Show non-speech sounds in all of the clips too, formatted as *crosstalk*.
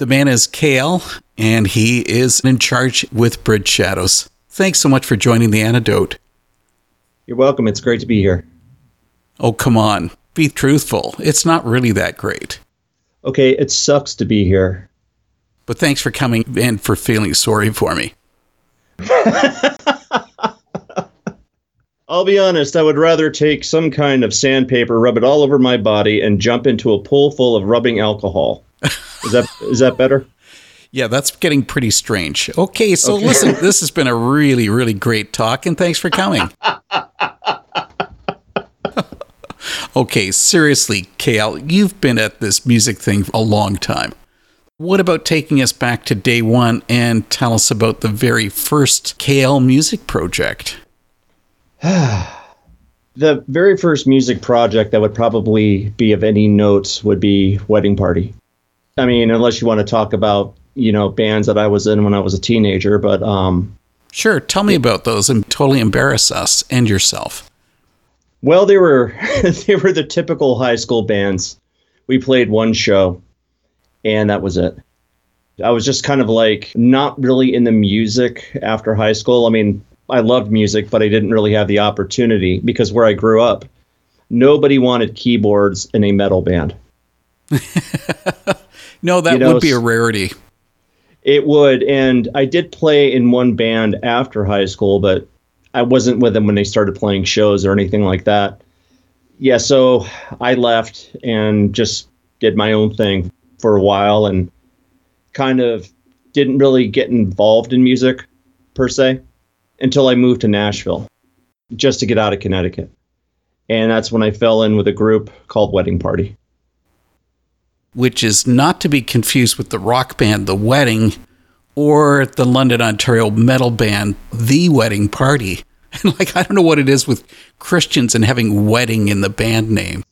The man is KL, and he is in charge with Bridge Shadows. Thanks so much for joining the antidote. You're welcome. It's great to be here. Oh, come on. Be truthful. It's not really that great. Okay, it sucks to be here. But thanks for coming and for feeling sorry for me. *laughs* I'll be honest, I would rather take some kind of sandpaper, rub it all over my body, and jump into a pool full of rubbing alcohol. *laughs* Is that is that better? Yeah, that's getting pretty strange. Okay, so okay. listen, this has been a really, really great talk, and thanks for coming. *laughs* okay, seriously, KL, you've been at this music thing a long time. What about taking us back to day one and tell us about the very first KL music project? *sighs* the very first music project that would probably be of any notes would be Wedding Party. I mean, unless you want to talk about, you know, bands that I was in when I was a teenager, but um Sure, tell me about those and totally embarrass us and yourself. Well, they were *laughs* they were the typical high school bands. We played one show and that was it. I was just kind of like not really in the music after high school. I mean, I loved music, but I didn't really have the opportunity because where I grew up, nobody wanted keyboards in a metal band. *laughs* no, that you know, would be a rarity. It would. And I did play in one band after high school, but I wasn't with them when they started playing shows or anything like that. Yeah, so I left and just did my own thing for a while and kind of didn't really get involved in music per se until I moved to Nashville just to get out of Connecticut. And that's when I fell in with a group called Wedding Party. Which is not to be confused with the rock band The Wedding or the London, Ontario metal band The Wedding Party. *laughs* And like, I don't know what it is with Christians and having wedding in the band name.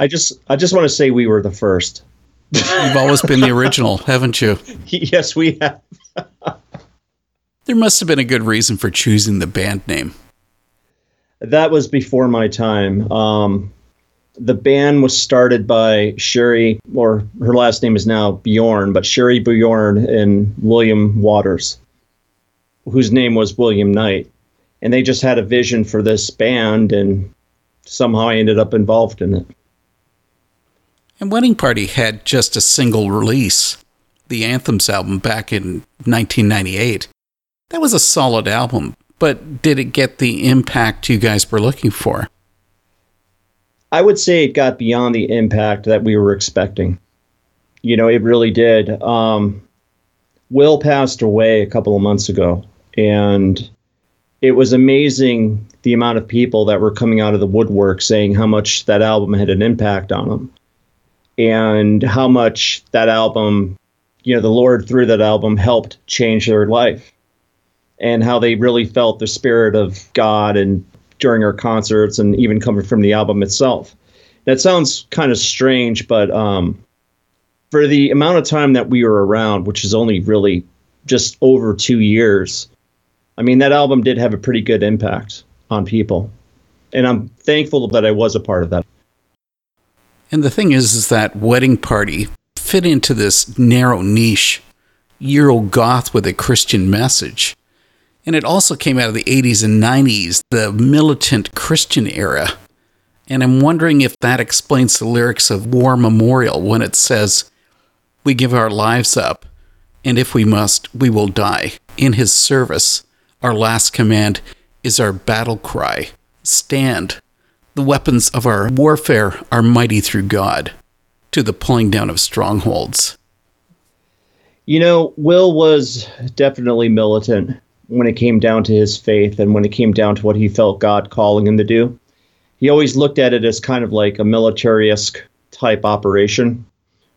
I just I just want to say we were the first. You've always been the original, haven't you? *laughs* Yes, we have. *laughs* there must have been a good reason for choosing the band name. That was before my time. Um, the band was started by Sherry, or her last name is now Bjorn, but Sherry Bjorn and William Waters, whose name was William Knight. And they just had a vision for this band, and somehow I ended up involved in it. And Wedding Party had just a single release, the Anthems album back in 1998. That was a solid album, but did it get the impact you guys were looking for? I would say it got beyond the impact that we were expecting. You know, it really did. Um, Will passed away a couple of months ago, and it was amazing the amount of people that were coming out of the woodwork saying how much that album had an impact on them and how much that album, you know, the Lord through that album helped change their life and how they really felt the spirit of God and during our concerts and even coming from the album itself. That sounds kind of strange, but um, for the amount of time that we were around, which is only really just over two years, I mean, that album did have a pretty good impact on people. And I'm thankful that I was a part of that. And the thing is, is that Wedding Party fit into this narrow niche, Euro goth with a Christian message. And it also came out of the 80s and 90s, the militant Christian era. And I'm wondering if that explains the lyrics of War Memorial when it says, We give our lives up, and if we must, we will die. In his service, our last command is our battle cry Stand, the weapons of our warfare are mighty through God to the pulling down of strongholds. You know, Will was definitely militant when it came down to his faith and when it came down to what he felt God calling him to do. He always looked at it as kind of like a military esque type operation,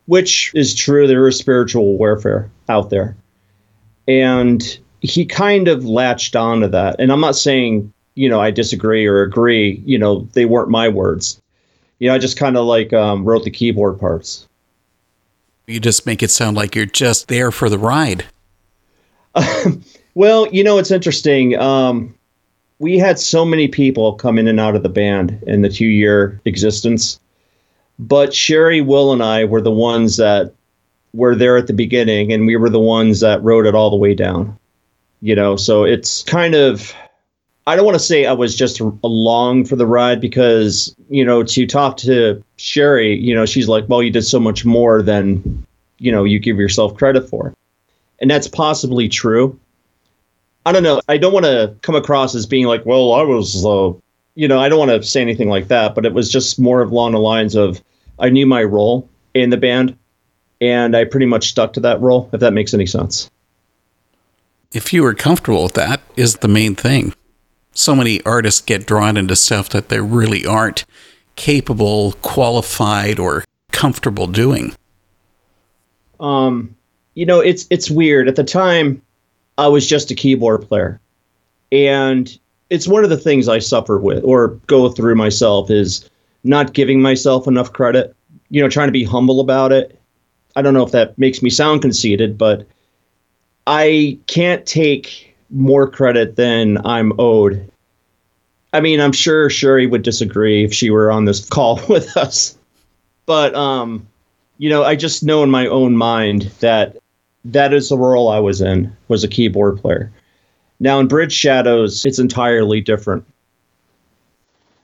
which is true. There is spiritual warfare out there. And he kind of latched on to that. And I'm not saying you know, I disagree or agree, you know, they weren't my words. You know, I just kind of like um, wrote the keyboard parts. You just make it sound like you're just there for the ride. *laughs* well, you know, it's interesting. Um, we had so many people come in and out of the band in the two year existence. But Sherry, Will, and I were the ones that were there at the beginning and we were the ones that wrote it all the way down. You know, so it's kind of I don't want to say I was just along for the ride because, you know, to talk to Sherry, you know, she's like, well, you did so much more than, you know, you give yourself credit for. And that's possibly true. I don't know. I don't want to come across as being like, well, I was, uh, you know, I don't want to say anything like that, but it was just more along the lines of I knew my role in the band and I pretty much stuck to that role, if that makes any sense. If you were comfortable with that, is the main thing so many artists get drawn into stuff that they really aren't capable, qualified, or comfortable doing. Um, you know, it's it's weird. At the time, I was just a keyboard player, and it's one of the things I suffer with or go through myself is not giving myself enough credit. You know, trying to be humble about it. I don't know if that makes me sound conceited, but I can't take more credit than I'm owed. I mean, I'm sure Sherry would disagree if she were on this *laughs* call with us. But um, you know, I just know in my own mind that that is the role I was in was a keyboard player. Now in Bridge Shadows, it's entirely different.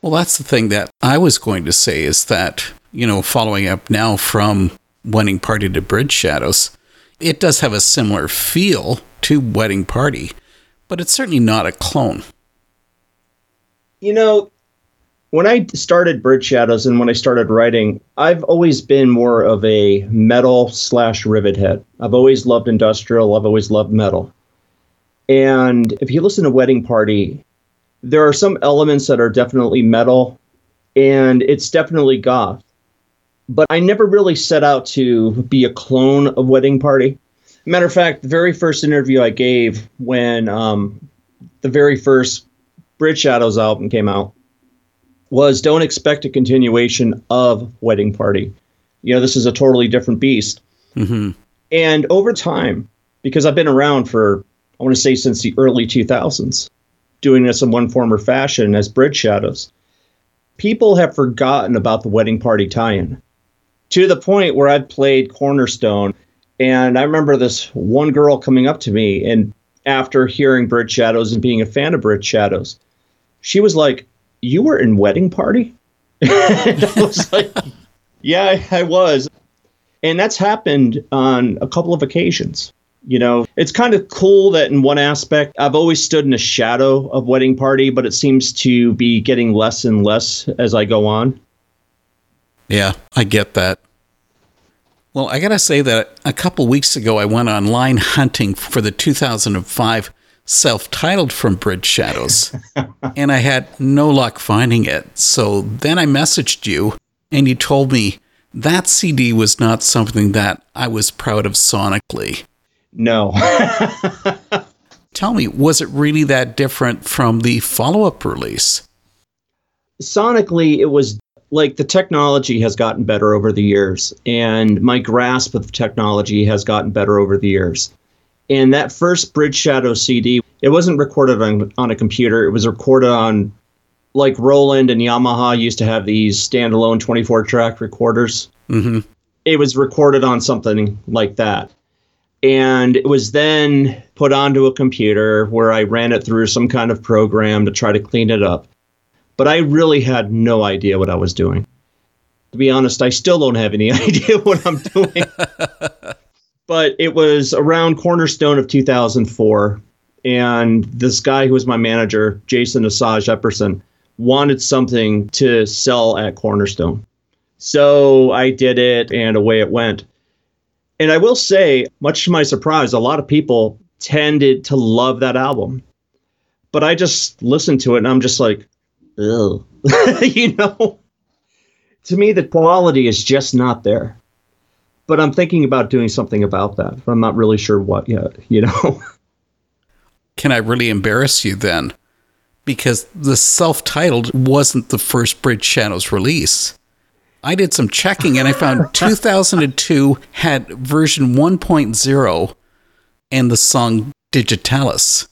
Well, that's the thing that I was going to say is that, you know, following up now from Wedding Party to Bridge Shadows, it does have a similar feel to Wedding Party but it's certainly not a clone. You know, when I started Bridge Shadows and when I started writing, I've always been more of a metal slash rivet head. I've always loved industrial. I've always loved metal. And if you listen to Wedding Party, there are some elements that are definitely metal and it's definitely goth. But I never really set out to be a clone of Wedding Party. Matter of fact, the very first interview I gave when um, the very first Bridge Shadows album came out was don't expect a continuation of Wedding Party. You know, this is a totally different beast. Mm-hmm. And over time, because I've been around for, I want to say, since the early 2000s, doing this in one form or fashion as Bridge Shadows, people have forgotten about the Wedding Party tie in to the point where I've played Cornerstone and I remember this one girl coming up to me, and after hearing Bridge Shadows and being a fan of Bridge Shadows, she was like, "You were in Wedding Party?" *laughs* I was like, "Yeah, I was," and that's happened on a couple of occasions. You know, it's kind of cool that in one aspect, I've always stood in the shadow of Wedding Party, but it seems to be getting less and less as I go on. Yeah, I get that. Well, I got to say that a couple weeks ago, I went online hunting for the 2005 self titled from Bridge Shadows, *laughs* and I had no luck finding it. So then I messaged you, and you told me that CD was not something that I was proud of sonically. No. *laughs* Tell me, was it really that different from the follow up release? Sonically, it was like the technology has gotten better over the years and my grasp of technology has gotten better over the years and that first bridge shadow cd it wasn't recorded on, on a computer it was recorded on like roland and yamaha used to have these standalone 24 track recorders mm-hmm. it was recorded on something like that and it was then put onto a computer where i ran it through some kind of program to try to clean it up but I really had no idea what I was doing. To be honest, I still don't have any *laughs* idea what I'm doing. *laughs* but it was around Cornerstone of 2004, and this guy who was my manager, Jason Assange Epperson, wanted something to sell at Cornerstone. So I did it, and away it went. And I will say, much to my surprise, a lot of people tended to love that album. But I just listened to it and I'm just like, ugh. *laughs* you know, to me, the quality is just not there. But I'm thinking about doing something about that. But I'm not really sure what yet, *laughs* you know. Can I really embarrass you then? Because the self titled wasn't the first Bridge Shadows release. I did some checking and I found *laughs* 2002 had version 1.0 and the song Digitalis.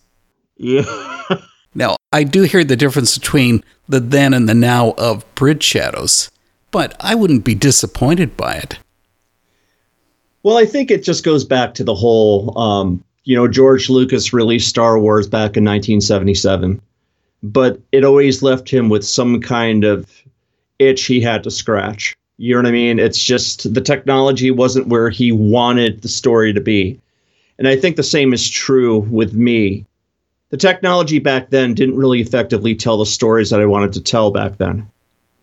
Yeah. *laughs* Now, I do hear the difference between the then and the now of Bridge Shadows, but I wouldn't be disappointed by it. Well, I think it just goes back to the whole, um, you know, George Lucas released Star Wars back in 1977, but it always left him with some kind of itch he had to scratch. You know what I mean? It's just the technology wasn't where he wanted the story to be. And I think the same is true with me. The technology back then didn't really effectively tell the stories that I wanted to tell back then.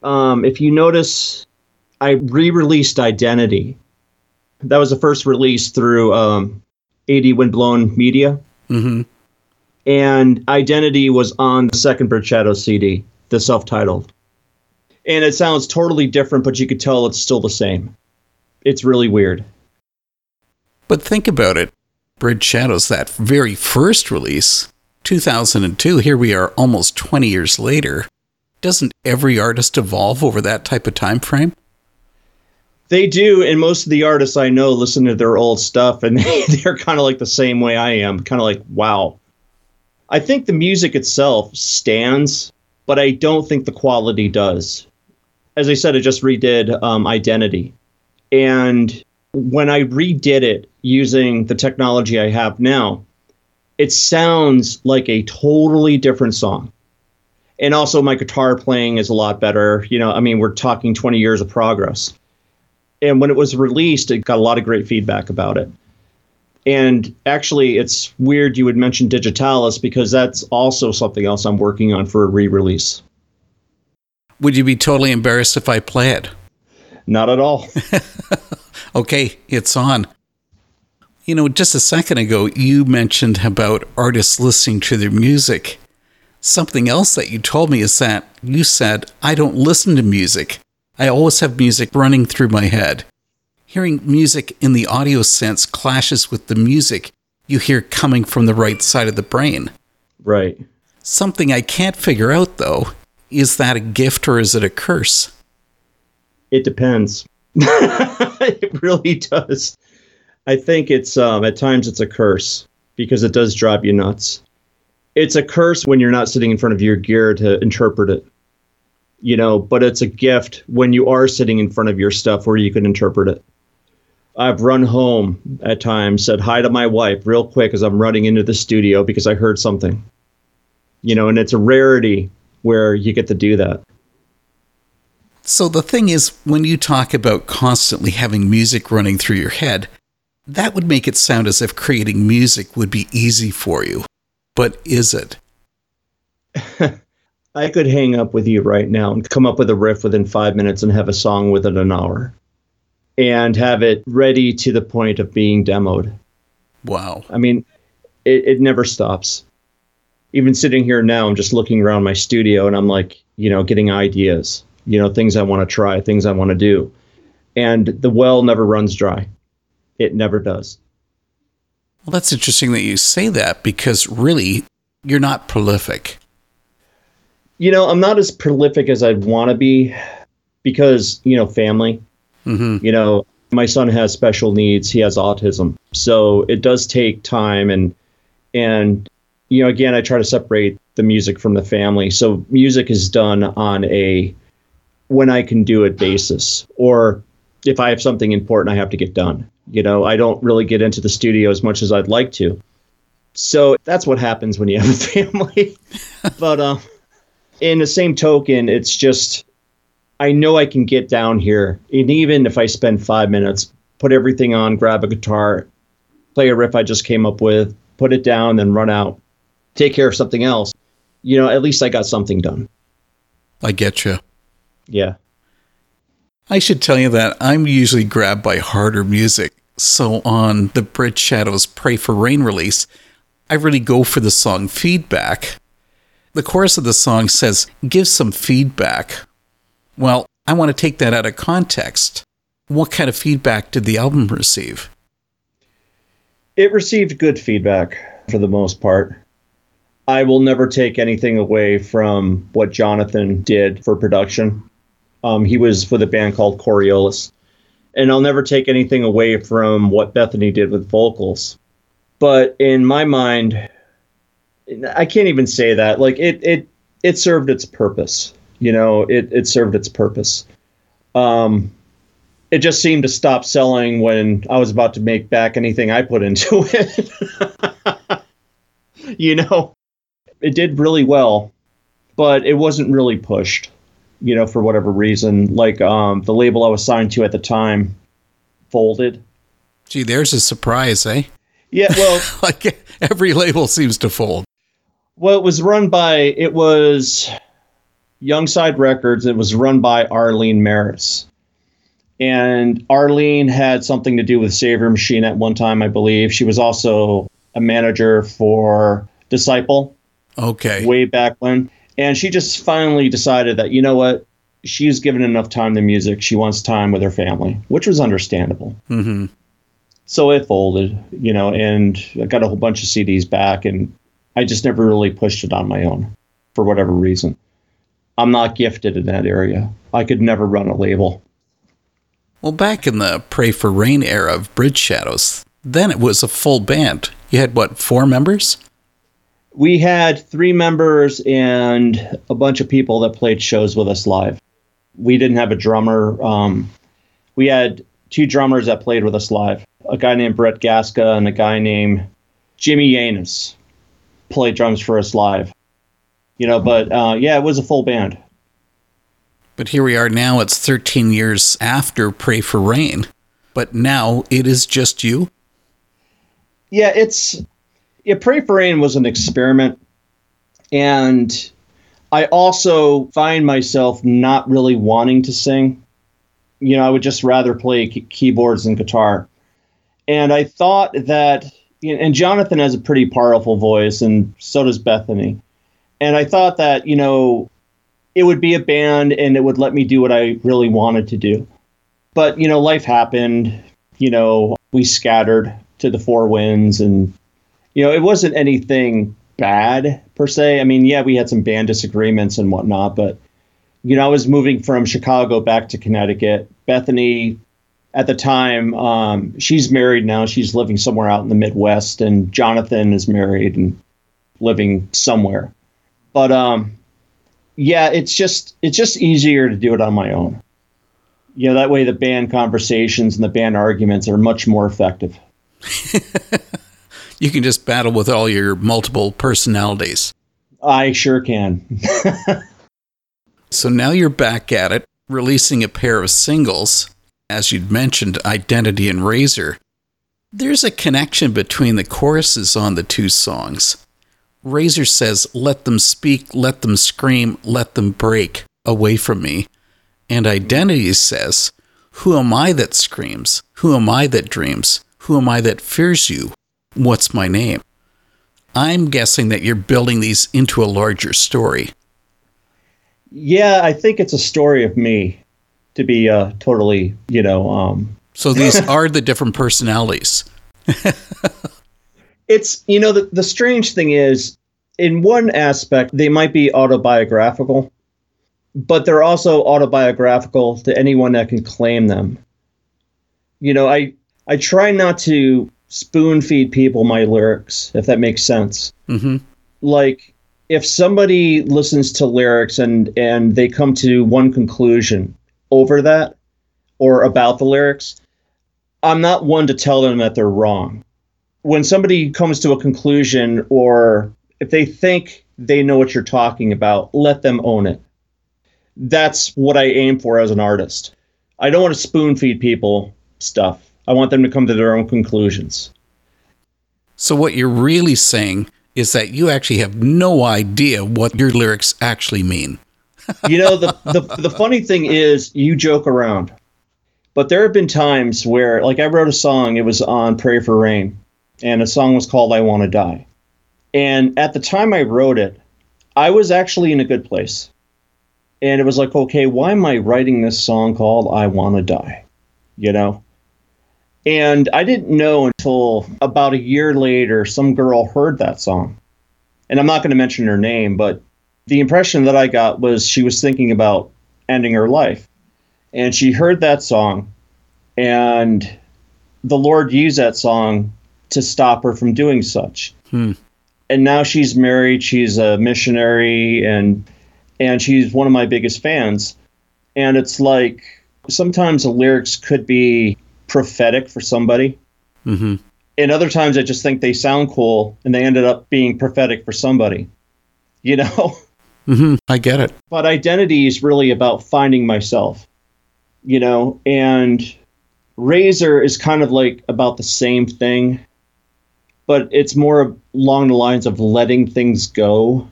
Um, if you notice, I re released Identity that was the first release through um, 80 Windblown Media. Mm-hmm. And Identity was on the second Bridge Shadow CD, the self titled. And it sounds totally different, but you could tell it's still the same. It's really weird. But think about it Bridge Shadows, that very first release, 2002, here we are almost 20 years later. Doesn't every artist evolve over that type of time frame? They do, and most of the artists I know listen to their old stuff, and they, *laughs* they're kind of like the same way I am, kind of like, wow. I think the music itself stands, but I don't think the quality does. As I said, I just redid um, Identity, and when I redid it using the technology I have now, it sounds like a totally different song. And also, my guitar playing is a lot better. You know, I mean, we're talking 20 years of progress and when it was released, it got a lot of great feedback about it. And actually, it's weird you would mention Digitalis because that's also something else I'm working on for a re release. Would you be totally embarrassed if I play it? Not at all. *laughs* okay, it's on. You know, just a second ago, you mentioned about artists listening to their music. Something else that you told me is that you said, I don't listen to music. I always have music running through my head. Hearing music in the audio sense clashes with the music you hear coming from the right side of the brain. Right. Something I can't figure out, though, is that a gift or is it a curse? It depends. *laughs* it really does. I think it's um, at times it's a curse because it does drive you nuts. It's a curse when you're not sitting in front of your gear to interpret it you know, but it's a gift when you are sitting in front of your stuff where you can interpret it. I've run home at times, said hi to my wife real quick as I'm running into the studio because I heard something. You know, and it's a rarity where you get to do that. So the thing is, when you talk about constantly having music running through your head, that would make it sound as if creating music would be easy for you. But is it? *laughs* I could hang up with you right now and come up with a riff within five minutes and have a song within an hour and have it ready to the point of being demoed. Wow. I mean, it, it never stops. Even sitting here now, I'm just looking around my studio and I'm like, you know, getting ideas, you know, things I want to try, things I want to do. And the well never runs dry. It never does. Well, that's interesting that you say that because really, you're not prolific you know, I'm not as prolific as I'd want to be because, you know, family. Mm-hmm. You know, my son has special needs. He has autism. So it does take time and and you know, again, I try to separate the music from the family. So music is done on a when I can do it basis or if I have something important I have to get done. You know, I don't really get into the studio as much as I'd like to. So that's what happens when you have a *laughs* family. but um in the same token, it's just I know I can get down here, and even if I spend five minutes, put everything on, grab a guitar, play a riff I just came up with, put it down, then run out, take care of something else. You know, at least I got something done. I get you. Yeah. I should tell you that I'm usually grabbed by harder music. So on the Bridge Shadows Pray for Rain release, I really go for the song Feedback the chorus of the song says, give some feedback. Well, I want to take that out of context. What kind of feedback did the album receive? It received good feedback for the most part. I will never take anything away from what Jonathan did for production. Um, he was with a band called Coriolis. And I'll never take anything away from what Bethany did with vocals. But in my mind, I can't even say that. Like it it it served its purpose. You know, it it served its purpose. Um it just seemed to stop selling when I was about to make back anything I put into *laughs* it. *laughs* you know, it did really well, but it wasn't really pushed, you know, for whatever reason. Like um, the label I was signed to at the time folded. Gee, there's a surprise, eh? Yeah, well, *laughs* like every label seems to fold. Well, it was run by it was Youngside Records. It was run by Arlene Maris. And Arlene had something to do with Saviour Machine at one time, I believe. She was also a manager for Disciple. Okay. Way back when. And she just finally decided that, you know what? She's given enough time to music. She wants time with her family, which was understandable. Mm-hmm. So it folded, you know, and I got a whole bunch of CDs back, and I just never really pushed it on my own for whatever reason. I'm not gifted in that area. I could never run a label. Well, back in the Pray for Rain era of Bridge Shadows, then it was a full band. You had what, four members? We had three members and a bunch of people that played shows with us live. We didn't have a drummer. Um, we had two drummers that played with us live a guy named Brett Gaska and a guy named Jimmy Yannis played drums for us live. You know, but uh, yeah, it was a full band. But here we are now, it's 13 years after Pray for Rain. But now it is just you? Yeah, it's. Yeah, Pray for Rain was an experiment. And I also find myself not really wanting to sing. You know, I would just rather play keyboards and guitar. And I thought that, and Jonathan has a pretty powerful voice, and so does Bethany. And I thought that, you know, it would be a band and it would let me do what I really wanted to do. But, you know, life happened. You know, we scattered to the four winds and, you know, it wasn't anything bad per se. I mean, yeah, we had some band disagreements and whatnot, but, you know, I was moving from Chicago back to Connecticut. Bethany at the time, um, she's married now. She's living somewhere out in the Midwest, and Jonathan is married and living somewhere. But um, yeah, it's just it's just easier to do it on my own. You know, that way the band conversations and the band arguments are much more effective. *laughs* you can just battle with all your multiple personalities. I sure can. *laughs* so now you're back at it, releasing a pair of singles as you'd mentioned, Identity and Razor, there's a connection between the choruses on the two songs. Razor says, Let them speak, let them scream, let them break away from me. And Identity says, Who am I that screams? Who am I that dreams? Who am I that fears you? What's my name? I'm guessing that you're building these into a larger story. Yeah, I think it's a story of me to be uh, totally, you know. Um, so these *laughs* are the different personalities. *laughs* it's you know the the strange thing is, in one aspect, they might be autobiographical, but they're also autobiographical to anyone that can claim them. You know, I I try not to spoon feed people my lyrics, if that makes sense. Mm-hmm. Like if somebody listens to lyrics and and they come to one conclusion over that or about the lyrics, I'm not one to tell them that they're wrong. When somebody comes to a conclusion or if they think they know what you're talking about, let them own it. That's what I aim for as an artist. I don't want to spoon feed people stuff. I want them to come to their own conclusions. So, what you're really saying is that you actually have no idea what your lyrics actually mean you know, the, the the funny thing is you joke around. But there have been times where like I wrote a song, it was on Pray for Rain, and a song was called I Want to Die. And at the time I wrote it, I was actually in a good place. And it was like, okay, why am I writing this song called I Want to Die? You know? And I didn't know until about a year later, some girl heard that song. And I'm not going to mention her name, but the impression that I got was she was thinking about ending her life. And she heard that song, and the Lord used that song to stop her from doing such. Hmm. And now she's married, she's a missionary, and and she's one of my biggest fans. And it's like sometimes the lyrics could be prophetic for somebody. Mm-hmm. And other times I just think they sound cool and they ended up being prophetic for somebody. You know? *laughs* Mm-hmm. I get it. But identity is really about finding myself. You know, and Razor is kind of like about the same thing, but it's more along the lines of letting things go.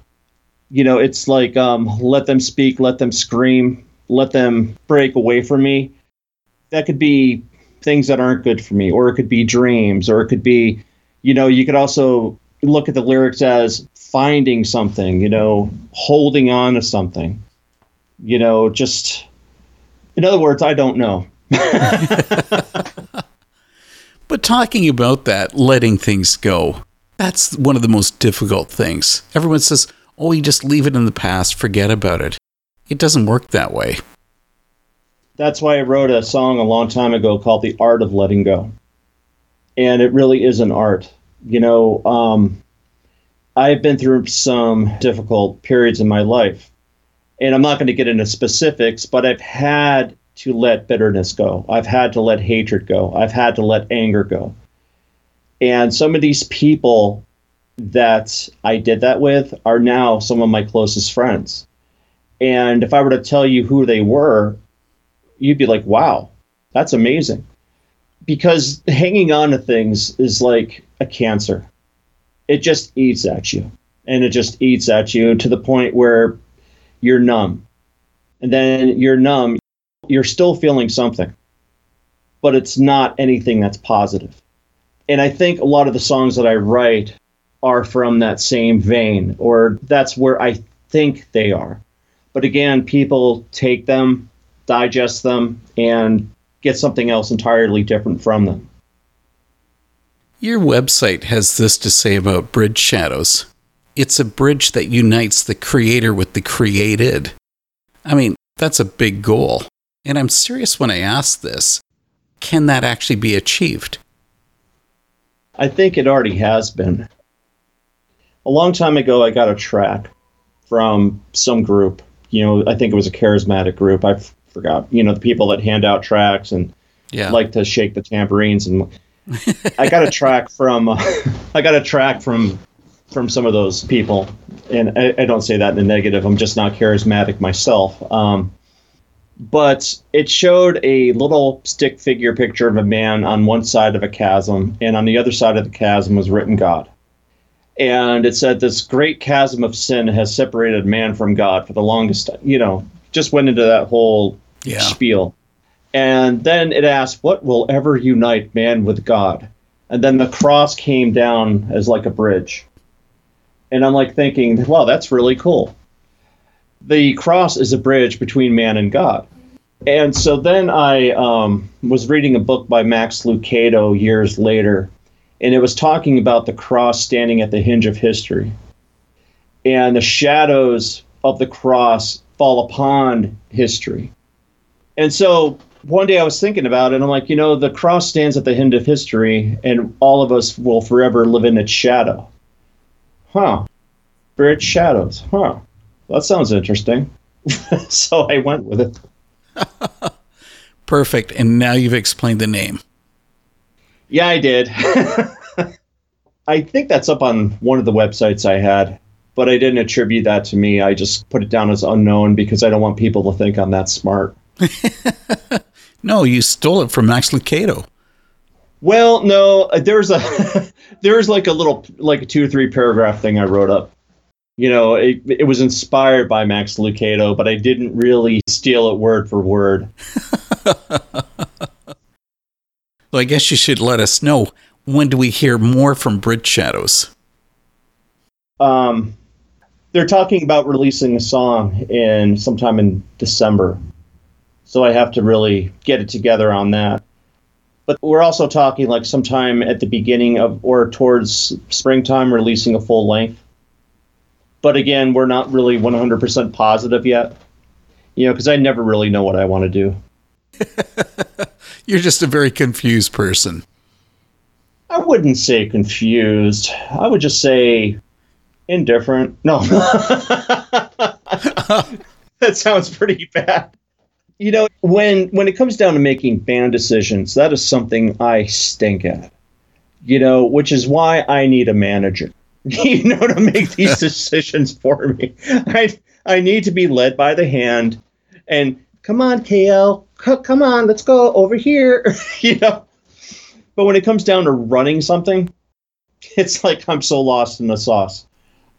You know, it's like um, let them speak, let them scream, let them break away from me. That could be things that aren't good for me, or it could be dreams, or it could be, you know, you could also look at the lyrics as finding something, you know, holding on to something, you know, just, in other words, I don't know. *laughs* but talking about that, letting things go, that's one of the most difficult things. Everyone says, oh, you just leave it in the past, forget about it. It doesn't work that way. That's why I wrote a song a long time ago called The Art of Letting Go. And it really is an art. You know, um, I've been through some difficult periods in my life. And I'm not going to get into specifics, but I've had to let bitterness go. I've had to let hatred go. I've had to let anger go. And some of these people that I did that with are now some of my closest friends. And if I were to tell you who they were, you'd be like, wow, that's amazing. Because hanging on to things is like a cancer, it just eats at you. And it just eats at you to the point where you're numb. And then you're numb, you're still feeling something, but it's not anything that's positive. And I think a lot of the songs that I write are from that same vein, or that's where I think they are. But again, people take them, digest them, and get something else entirely different from them. Your website has this to say about Bridge Shadows it's a bridge that unites the creator with the created. I mean, that's a big goal. And I'm serious when I ask this can that actually be achieved? I think it already has been. A long time ago, I got a track from some group. You know, I think it was a charismatic group. I forgot. You know, the people that hand out tracks and yeah. like to shake the tambourines. And *laughs* I got a track from. Uh, *laughs* I got a track from from some of those people, and I, I, don't say that in a negative. I'm just not charismatic myself. Um, but it showed a little stick figure picture of a man on one side of a chasm, and on the other side of the chasm was written God. And it said, This great chasm of sin has separated man from God for the longest time. You know, just went into that whole yeah. spiel. And then it asked, What will ever unite man with God? And then the cross came down as like a bridge. And I'm like thinking, wow, that's really cool the cross is a bridge between man and God. And so then I um, was reading a book by Max Lucado years later, and it was talking about the cross standing at the hinge of history. And the shadows of the cross fall upon history. And so one day I was thinking about it, and I'm like, you know, the cross stands at the end of history, and all of us will forever live in its shadow. Huh. Spirit shadows. Huh that sounds interesting. *laughs* so I went with it. *laughs* Perfect. And now you've explained the name. Yeah, I did. *laughs* I think that's up on one of the websites I had, but I didn't attribute that to me. I just put it down as unknown because I don't want people to think I'm that smart. No, you stole it from Max Lucado. Well, no, there's a *laughs* there's like a little like a two or three paragraph thing I wrote up you know, it, it was inspired by Max Lucado, but I didn't really steal it word for word. *laughs* well, I guess you should let us know when do we hear more from Bridge Shadows? Um, they're talking about releasing a song in sometime in December, so I have to really get it together on that. But we're also talking like sometime at the beginning of or towards springtime, releasing a full length but again, we're not really 100% positive yet. You know, because I never really know what I want to do. *laughs* You're just a very confused person. I wouldn't say confused. I would just say indifferent. No. *laughs* *laughs* that sounds pretty bad. You know, when when it comes down to making band decisions, that is something I stink at. You know, which is why I need a manager. *laughs* You know, to make these *laughs* decisions for me. I I need to be led by the hand, and come on, KL, c- come on, let's go over here. *laughs* you know, but when it comes down to running something, it's like I'm so lost in the sauce.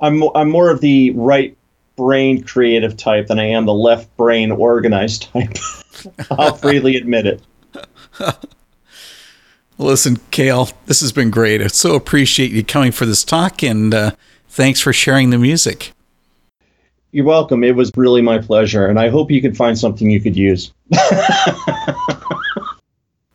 I'm I'm more of the right brain creative type than I am the left brain organized type. *laughs* I'll freely admit it. *laughs* Listen, KL, this has been great. I so appreciate you coming for this talk, and uh, thanks for sharing the music. You're welcome. It was really my pleasure, and I hope you can find something you could use. *laughs*